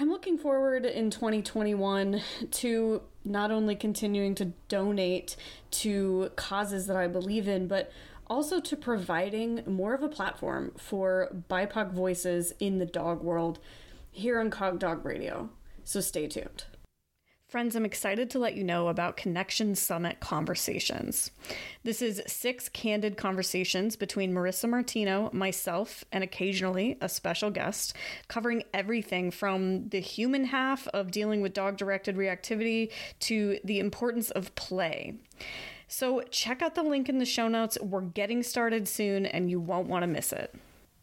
I'm looking forward in 2021 to not only continuing to donate to causes that I believe in, but also to providing more of a platform for BIPOC voices in the dog world here on Cog Dog Radio. So stay tuned. Friends, I'm excited to let you know about Connection Summit Conversations. This is six candid conversations between Marissa Martino, myself, and occasionally a special guest, covering everything from the human half of dealing with dog directed reactivity to the importance of play. So, check out the link in the show notes. We're getting started soon, and you won't want to miss it.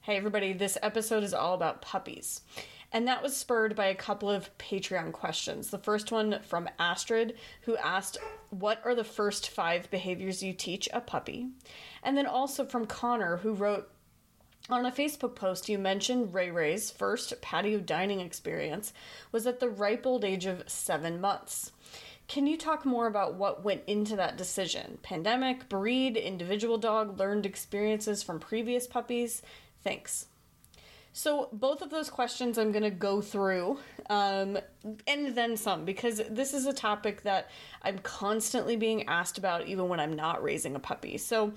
Hey, everybody, this episode is all about puppies. And that was spurred by a couple of Patreon questions. The first one from Astrid, who asked, What are the first five behaviors you teach a puppy? And then also from Connor, who wrote, on a Facebook post, you mentioned Ray Ray's first patio dining experience was at the ripe old age of seven months. Can you talk more about what went into that decision? Pandemic, breed, individual dog, learned experiences from previous puppies? Thanks. So, both of those questions I'm going to go through um, and then some because this is a topic that I'm constantly being asked about even when I'm not raising a puppy. So,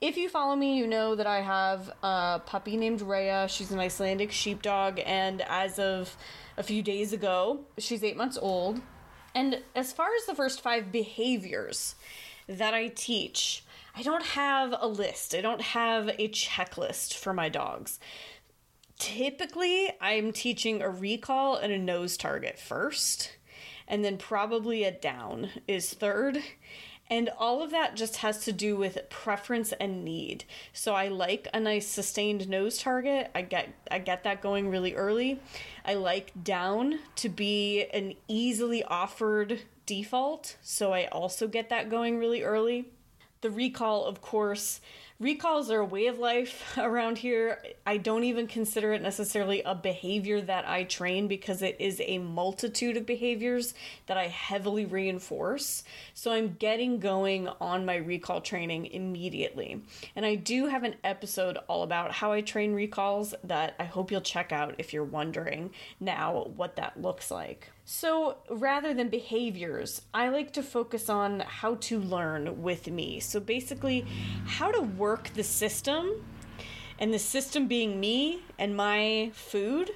if you follow me, you know that I have a puppy named Rhea. She's an Icelandic sheepdog, and as of a few days ago, she's eight months old. And as far as the first five behaviors that I teach, I don't have a list. I don't have a checklist for my dogs. Typically, I'm teaching a recall and a nose target first, and then probably a down is third. And all of that just has to do with preference and need. So I like a nice sustained nose target. I get I get that going really early. I like down to be an easily offered default, so I also get that going really early. The recall, of course, recalls are a way of life around here. I don't even consider it necessarily a behavior that I train because it is a multitude of behaviors that I heavily reinforce. So I'm getting going on my recall training immediately. And I do have an episode all about how I train recalls that I hope you'll check out if you're wondering now what that looks like. So rather than behaviors, I like to focus on how to learn with me. So basically, how to work the system, and the system being me and my food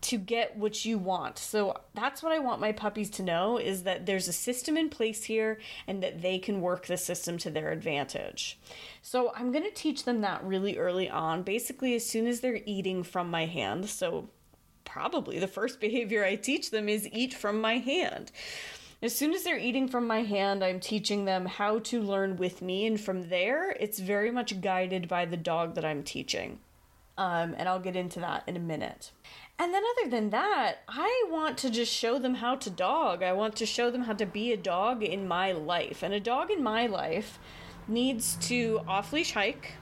to get what you want. So that's what I want my puppies to know is that there's a system in place here and that they can work the system to their advantage. So I'm going to teach them that really early on, basically as soon as they're eating from my hand. So probably the first behavior I teach them is eat from my hand. As soon as they're eating from my hand, I'm teaching them how to learn with me, and from there, it's very much guided by the dog that I'm teaching. Um, and I'll get into that in a minute. And then, other than that, I want to just show them how to dog. I want to show them how to be a dog in my life. And a dog in my life needs to off leash hike,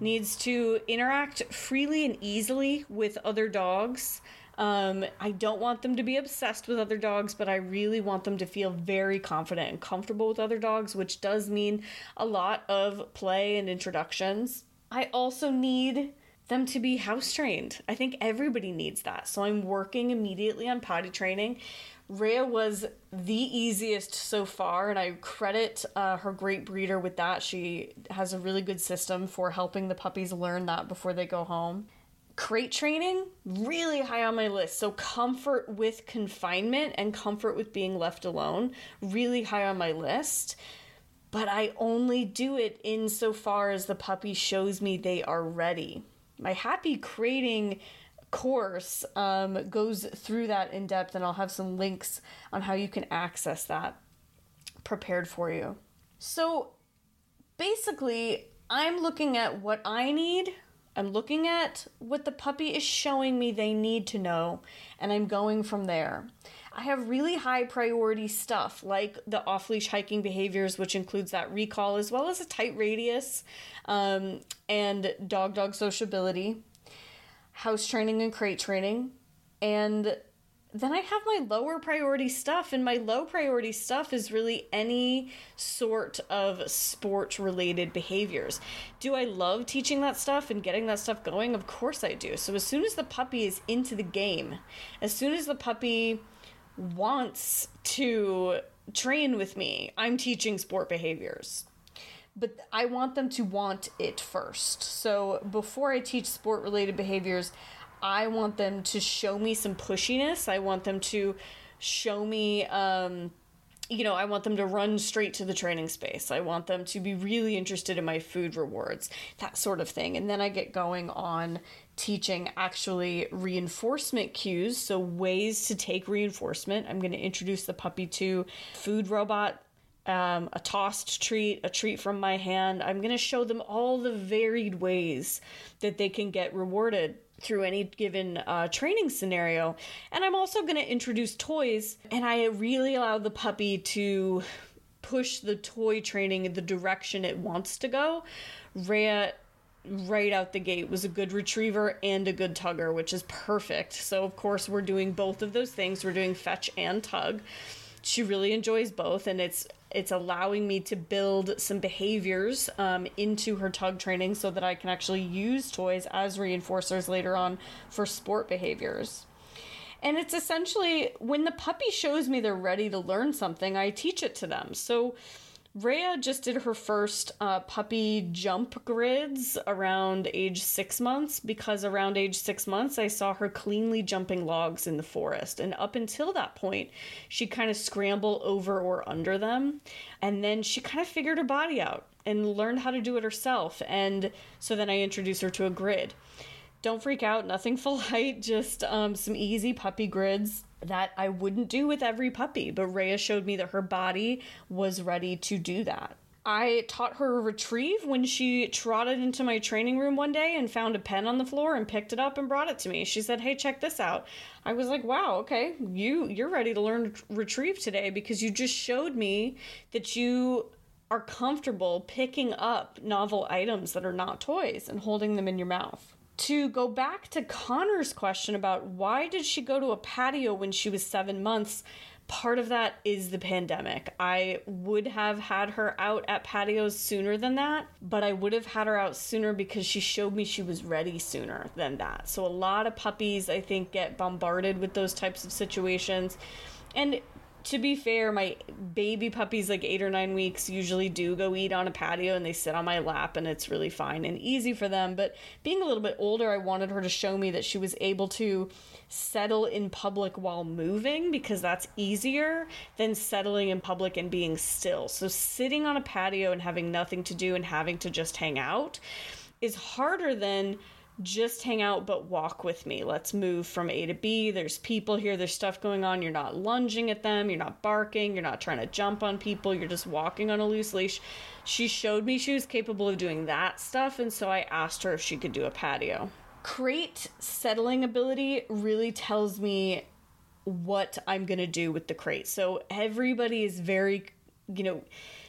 needs to interact freely and easily with other dogs. Um, I don't want them to be obsessed with other dogs, but I really want them to feel very confident and comfortable with other dogs, which does mean a lot of play and introductions. I also need them to be house trained. I think everybody needs that. So I'm working immediately on potty training. Rhea was the easiest so far, and I credit uh, her great breeder with that. She has a really good system for helping the puppies learn that before they go home crate training really high on my list. So comfort with confinement and comfort with being left alone really high on my list. But i only do it insofar as the puppy shows me they are ready. My happy crating course um, goes through that in depth and i'll have some links on how you can access that prepared for you. So basically i'm looking at what i need I'm looking at what the puppy is showing me they need to know, and I'm going from there. I have really high priority stuff like the off leash hiking behaviors, which includes that recall as well as a tight radius um, and dog dog sociability, house training and crate training, and then I have my lower priority stuff, and my low priority stuff is really any sort of sport related behaviors. Do I love teaching that stuff and getting that stuff going? Of course I do. So, as soon as the puppy is into the game, as soon as the puppy wants to train with me, I'm teaching sport behaviors. But I want them to want it first. So, before I teach sport related behaviors, I want them to show me some pushiness. I want them to show me, um, you know, I want them to run straight to the training space. I want them to be really interested in my food rewards, that sort of thing. And then I get going on teaching actually reinforcement cues, so ways to take reinforcement. I'm going to introduce the puppy to food robot um, a tossed treat, a treat from my hand. I'm going to show them all the varied ways that they can get rewarded through any given uh, training scenario. And I'm also going to introduce toys, and I really allow the puppy to push the toy training in the direction it wants to go. Rhea right out the gate was a good retriever and a good tugger, which is perfect. So, of course, we're doing both of those things. We're doing fetch and tug. She really enjoys both, and it's it's allowing me to build some behaviors um, into her tug training so that I can actually use toys as reinforcers later on for sport behaviors. And it's essentially when the puppy shows me they're ready to learn something, I teach it to them. So Rhea just did her first uh, puppy jump grids around age six months because around age six months I saw her cleanly jumping logs in the forest. And up until that point, she kind of scramble over or under them. And then she kind of figured her body out and learned how to do it herself. And so then I introduced her to a grid. Don't freak out, nothing full height, just um, some easy puppy grids that I wouldn't do with every puppy, but Rhea showed me that her body was ready to do that. I taught her retrieve when she trotted into my training room one day and found a pen on the floor and picked it up and brought it to me. She said, "Hey, check this out." I was like, "Wow, okay. You you're ready to learn retrieve today because you just showed me that you are comfortable picking up novel items that are not toys and holding them in your mouth." To go back to Connor's question about why did she go to a patio when she was 7 months? Part of that is the pandemic. I would have had her out at patios sooner than that, but I would have had her out sooner because she showed me she was ready sooner than that. So a lot of puppies I think get bombarded with those types of situations. And to be fair, my baby puppies, like eight or nine weeks, usually do go eat on a patio and they sit on my lap and it's really fine and easy for them. But being a little bit older, I wanted her to show me that she was able to settle in public while moving because that's easier than settling in public and being still. So, sitting on a patio and having nothing to do and having to just hang out is harder than just hang out but walk with me. Let's move from A to B. There's people here, there's stuff going on. You're not lunging at them, you're not barking, you're not trying to jump on people, you're just walking on a loose leash. She showed me she was capable of doing that stuff, and so I asked her if she could do a patio. Crate settling ability really tells me what I'm going to do with the crate. So everybody is very, you know,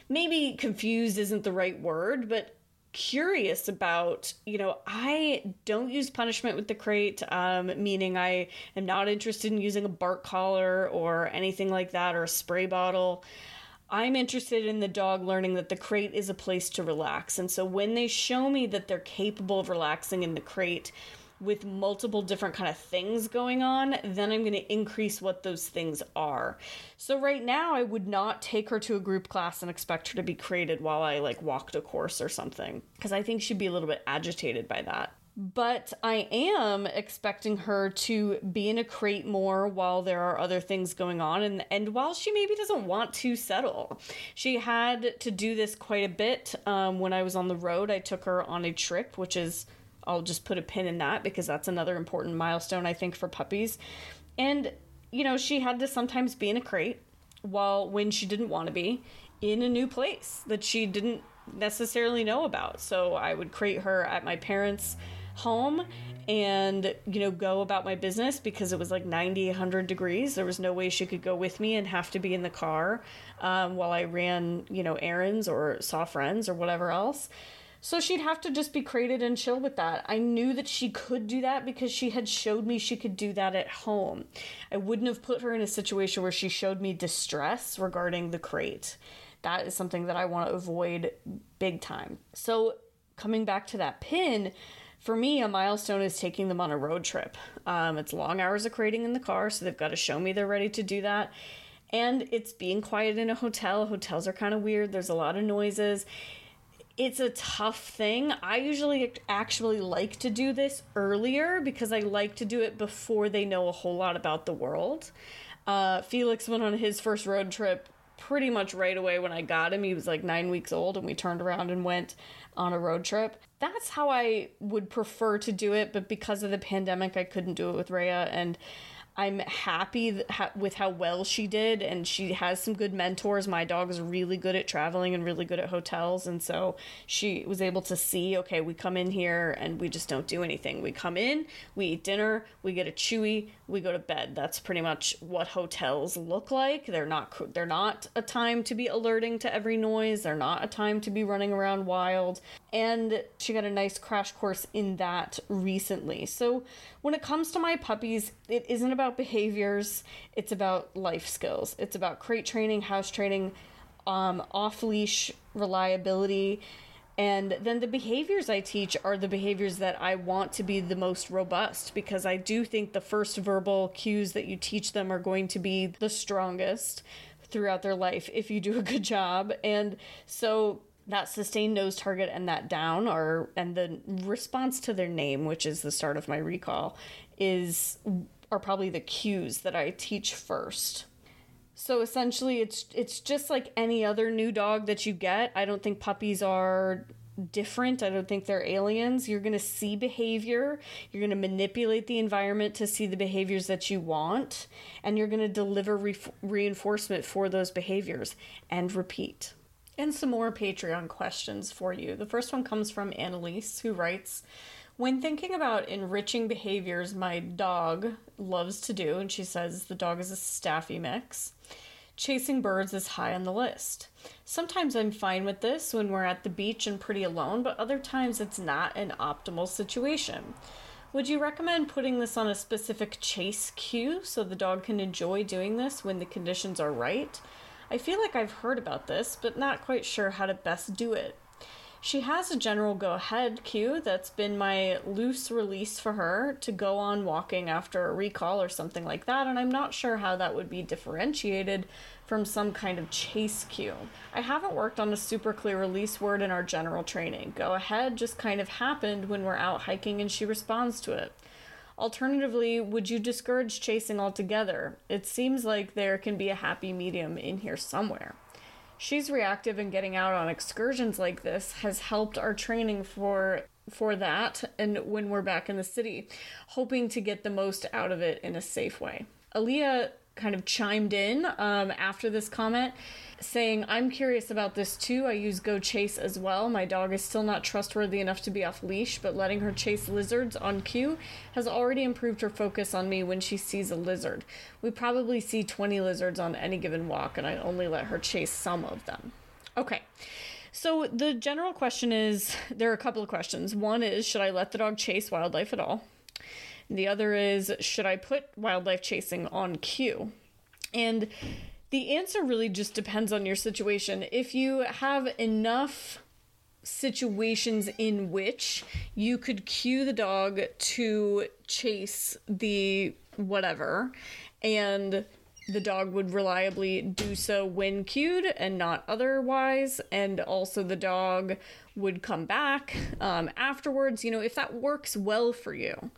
maybe confused isn't the right word, but curious about you know i don't use punishment with the crate um, meaning i am not interested in using a bark collar or anything like that or a spray bottle. I'm interested in the dog learning that the crate is a place to relax. And so when they show me that they're capable of relaxing in the crate with multiple different kind of things going on, then I'm going to increase what those things are. So right now I would not take her to a group class and expect her to be created while I like walked a course or something because I think she'd be a little bit agitated by that. But I am expecting her to be in a crate more while there are other things going on and and while she maybe doesn't want to settle. She had to do this quite a bit um, when I was on the road. I took her on a trip, which is I'll just put a pin in that because that's another important milestone I think for puppies. And you know, she had to sometimes be in a crate while when she didn't want to be in a new place that she didn't necessarily know about. So I would crate her at my parents' home and you know go about my business because it was like 90 100 degrees there was no way she could go with me and have to be in the car um, while i ran you know errands or saw friends or whatever else so she'd have to just be crated and chill with that. I knew that she could do that because she had showed me she could do that at home. I wouldn't have put her in a situation where she showed me distress regarding the crate. That is something that I want to avoid big time. So, coming back to that pin, for me, a milestone is taking them on a road trip. Um, it's long hours of crating in the car, so they've got to show me they're ready to do that. And it's being quiet in a hotel. Hotels are kind of weird, there's a lot of noises it's a tough thing. I usually actually like to do this earlier because I like to do it before they know a whole lot about the world. Uh, Felix went on his first road trip pretty much right away when I got him. He was like nine weeks old, and we turned around and went on a road trip. That's how I would prefer to do it, but because of the pandemic, I couldn't do it with Rhea. And I'm happy with how well she did, and she has some good mentors. My dog is really good at traveling and really good at hotels, and so she was able to see okay, we come in here and we just don't do anything. We come in, we eat dinner, we get a chewy, we go to bed. That's pretty much what hotels look like. They're not they're not a time to be alerting to every noise. They're not a time to be running around wild. And she got a nice crash course in that recently. So when it comes to my puppies, it isn't about behaviors, it's about life skills. It's about crate training, house training, um, off leash reliability. And then the behaviors I teach are the behaviors that I want to be the most robust because I do think the first verbal cues that you teach them are going to be the strongest throughout their life if you do a good job. And so that sustained nose target and that down are and the response to their name which is the start of my recall is are probably the cues that i teach first. So essentially it's it's just like any other new dog that you get. I don't think puppies are different. I don't think they're aliens. You're going to see behavior. You're going to manipulate the environment to see the behaviors that you want and you're going to deliver re- reinforcement for those behaviors. And repeat. And some more Patreon questions for you. The first one comes from Annalise, who writes When thinking about enriching behaviors my dog loves to do, and she says the dog is a staffy mix, chasing birds is high on the list. Sometimes I'm fine with this when we're at the beach and pretty alone, but other times it's not an optimal situation. Would you recommend putting this on a specific chase cue so the dog can enjoy doing this when the conditions are right? I feel like I've heard about this, but not quite sure how to best do it. She has a general go ahead cue that's been my loose release for her to go on walking after a recall or something like that, and I'm not sure how that would be differentiated from some kind of chase cue. I haven't worked on a super clear release word in our general training. Go ahead just kind of happened when we're out hiking and she responds to it. Alternatively, would you discourage chasing altogether? It seems like there can be a happy medium in here somewhere. She's reactive and getting out on excursions like this has helped our training for for that and when we're back in the city, hoping to get the most out of it in a safe way. Aaliyah kind of chimed in um, after this comment saying, I'm curious about this too. I use Go Chase as well. My dog is still not trustworthy enough to be off leash, but letting her chase lizards on cue has already improved her focus on me when she sees a lizard. We probably see 20 lizards on any given walk, and I only let her chase some of them. Okay. So the general question is there are a couple of questions. One is, should I let the dog chase wildlife at all? The other is, should I put wildlife chasing on cue? And the answer really just depends on your situation. If you have enough situations in which you could cue the dog to chase the whatever and the dog would reliably do so when cued and not otherwise and also the dog would come back um, afterwards you know if that works well for you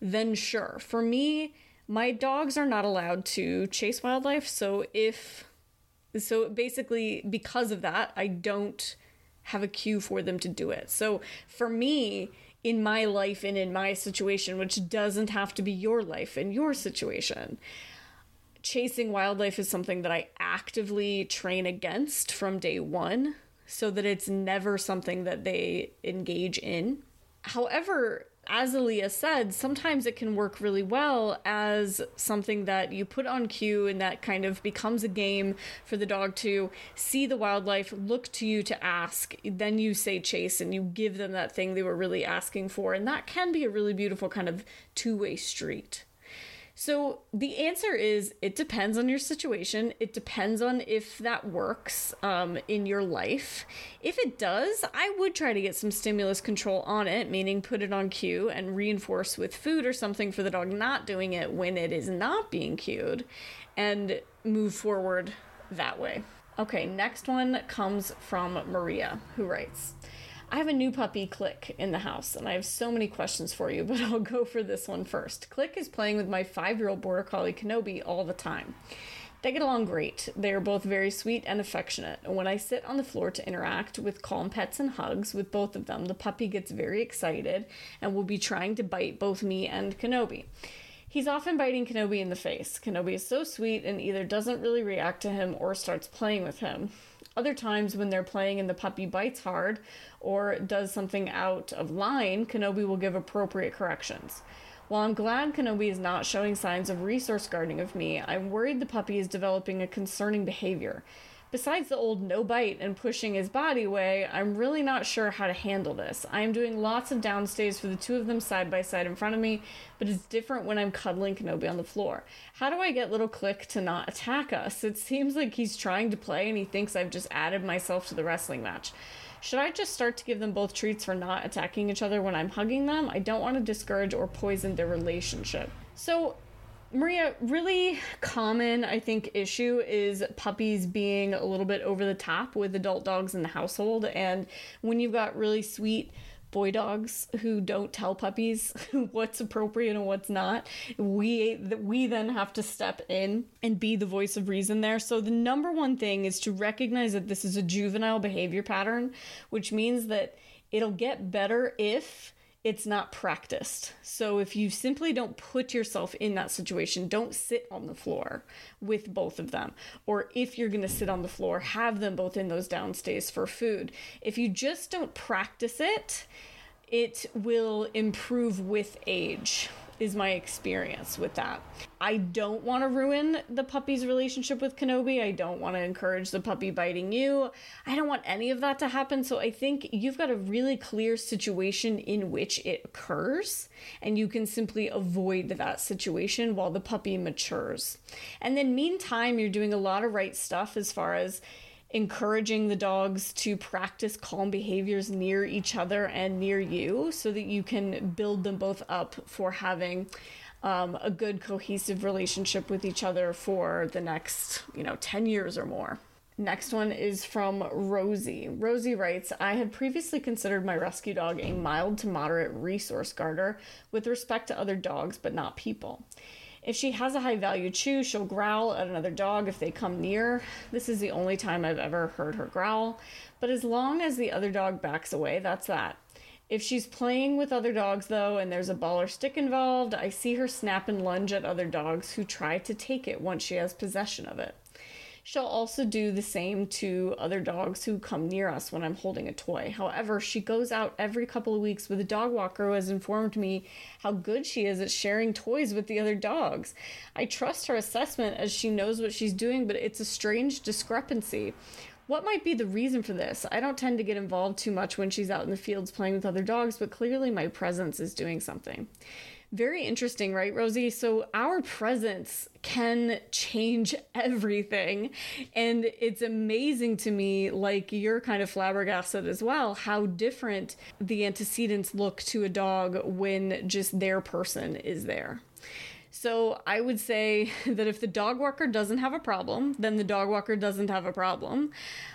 then sure for me my dogs are not allowed to chase wildlife so if so basically because of that i don't have a cue for them to do it. So for me in my life and in my situation which doesn't have to be your life and your situation chasing wildlife is something that i actively train against from day one so that it's never something that they engage in. However as Aaliyah said, sometimes it can work really well as something that you put on cue and that kind of becomes a game for the dog to see the wildlife, look to you to ask, then you say chase and you give them that thing they were really asking for. And that can be a really beautiful kind of two way street. So the answer is it depends on your situation. It depends on if that works um, in your life. If it does, I would try to get some stimulus control on it, meaning put it on cue and reinforce with food or something for the dog not doing it when it is not being cued and move forward that way. Okay, next one comes from Maria, who writes I have a new puppy, Click, in the house, and I have so many questions for you, but I'll go for this one first. Click is playing with my five year old border collie, Kenobi, all the time. They get along great. They are both very sweet and affectionate. When I sit on the floor to interact with calm pets and hugs with both of them, the puppy gets very excited and will be trying to bite both me and Kenobi. He's often biting Kenobi in the face. Kenobi is so sweet and either doesn't really react to him or starts playing with him. Other times, when they're playing and the puppy bites hard or does something out of line, Kenobi will give appropriate corrections. While I'm glad Kenobi is not showing signs of resource guarding of me, I'm worried the puppy is developing a concerning behavior. Besides the old no bite and pushing his body away, I'm really not sure how to handle this. I am doing lots of downstays for the two of them side by side in front of me, but it's different when I'm cuddling Kenobi on the floor. How do I get little Click to not attack us? It seems like he's trying to play and he thinks I've just added myself to the wrestling match. Should I just start to give them both treats for not attacking each other when I'm hugging them? I don't want to discourage or poison their relationship. So, Maria, really common, I think, issue is puppies being a little bit over the top with adult dogs in the household. And when you've got really sweet boy dogs who don't tell puppies what's appropriate and what's not, we we then have to step in and be the voice of reason there. So the number one thing is to recognize that this is a juvenile behavior pattern, which means that it'll get better if it's not practiced. So if you simply don't put yourself in that situation, don't sit on the floor with both of them. Or if you're going to sit on the floor, have them both in those downstays for food. If you just don't practice it, it will improve with age is my experience with that. I don't want to ruin the puppy's relationship with Kenobi. I don't want to encourage the puppy biting you. I don't want any of that to happen. So I think you've got a really clear situation in which it occurs, and you can simply avoid that situation while the puppy matures. And then, meantime, you're doing a lot of right stuff as far as encouraging the dogs to practice calm behaviors near each other and near you so that you can build them both up for having um, a good cohesive relationship with each other for the next you know 10 years or more Next one is from Rosie. Rosie writes I had previously considered my rescue dog a mild to moderate resource guarder with respect to other dogs, but not people. If she has a high value chew, she'll growl at another dog if they come near. This is the only time I've ever heard her growl, but as long as the other dog backs away, that's that. If she's playing with other dogs, though, and there's a ball or stick involved, I see her snap and lunge at other dogs who try to take it once she has possession of it. She'll also do the same to other dogs who come near us when I'm holding a toy. However, she goes out every couple of weeks with a dog walker who has informed me how good she is at sharing toys with the other dogs. I trust her assessment as she knows what she's doing, but it's a strange discrepancy. What might be the reason for this? I don't tend to get involved too much when she's out in the fields playing with other dogs, but clearly my presence is doing something. Very interesting, right, Rosie? So, our presence can change everything. And it's amazing to me, like you're kind of flabbergasted as well, how different the antecedents look to a dog when just their person is there. So I would say that if the dog walker doesn't have a problem, then the dog walker doesn't have a problem.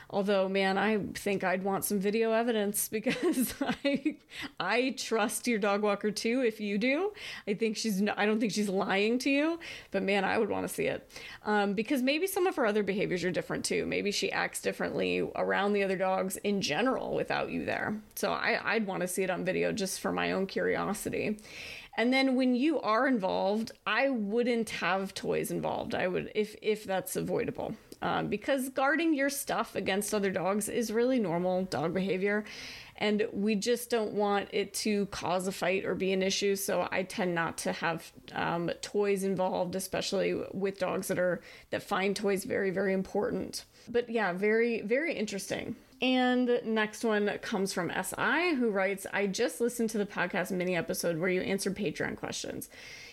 Although, man, I think I'd want some video evidence because I I trust your dog walker too. If you do, I think she's I don't think she's lying to you, but man, I would want to see it um, because maybe some of her other behaviors are different too. Maybe she acts differently around the other dogs in general without you there. So I I'd want to see it on video just for my own curiosity. And then when you are involved, I wouldn't have toys involved. I would if if that's avoidable. um, because guarding your stuff against other dogs is really normal dog behavior and we just don't want it to cause a fight or be an issue. So I tend not to have um, toys involved, especially with dogs that are that find toys very very important. But yeah, very very interesting. And next one comes from SI, who writes I just listened to the podcast mini episode where you answered Patreon questions.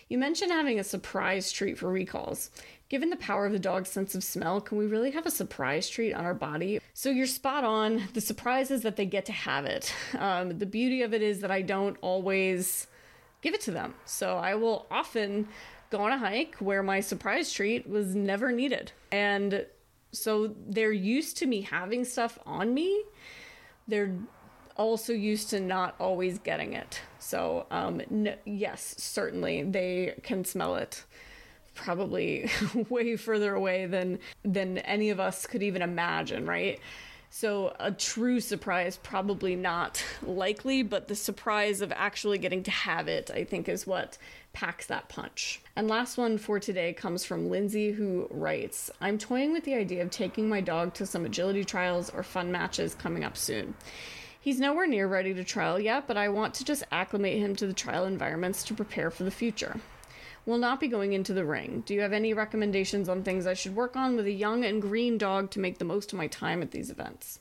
You mentioned having a surprise treat for recalls. Given the power of the dog's sense of smell, can we really have a surprise treat on our body? So you're spot on. The surprise is that they get to have it. Um, the beauty of it is that I don't always give it to them. So I will often go on a hike where my surprise treat was never needed. And so they're used to me having stuff on me. They're also used to not always getting it. So, um, yes, certainly they can smell it probably way further away than than any of us could even imagine, right? So a true surprise probably not likely, but the surprise of actually getting to have it, I think is what packs that punch. And last one for today comes from Lindsay who writes, "I'm toying with the idea of taking my dog to some agility trials or fun matches coming up soon." He's nowhere near ready to trial yet, but I want to just acclimate him to the trial environments to prepare for the future will not be going into the ring. Do you have any recommendations on things I should work on with a young and green dog to make the most of my time at these events?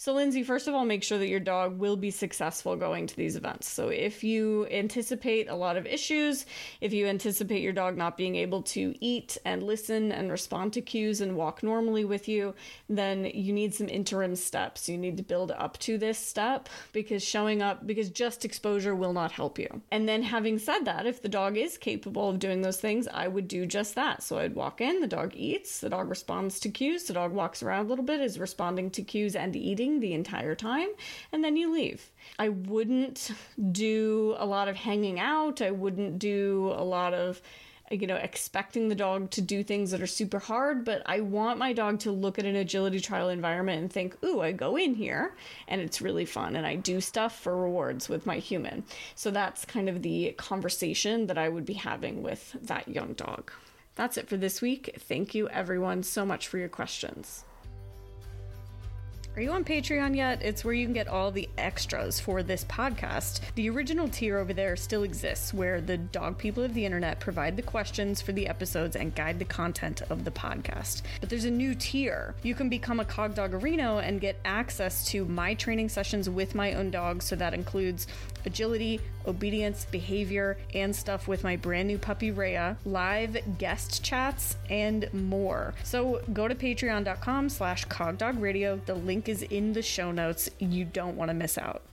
So, Lindsay, first of all, make sure that your dog will be successful going to these events. So, if you anticipate a lot of issues, if you anticipate your dog not being able to eat and listen and respond to cues and walk normally with you, then you need some interim steps. You need to build up to this step because showing up, because just exposure will not help you. And then, having said that, if the dog is capable of doing those things, I would do just that. So, I'd walk in, the dog eats, the dog responds to cues, the dog walks around a little bit, is responding to cues and eating the entire time, and then you leave. I wouldn't do a lot of hanging out. I wouldn't do a lot of you know, expecting the dog to do things that are super hard, but I want my dog to look at an agility trial environment and think, ooh, I go in here and it's really fun and I do stuff for rewards with my human. So that's kind of the conversation that I would be having with that young dog. That's it for this week. Thank you, everyone, so much for your questions. Are you on Patreon yet? It's where you can get all the extras for this podcast. The original tier over there still exists, where the dog people of the internet provide the questions for the episodes and guide the content of the podcast. But there's a new tier. You can become a Cog and get access to my training sessions with my own dog, so that includes agility, obedience, behavior, and stuff with my brand new puppy Rhea, live guest chats, and more. So go to patreon.com slash cogdogradio. The link is in the show notes. You don't want to miss out.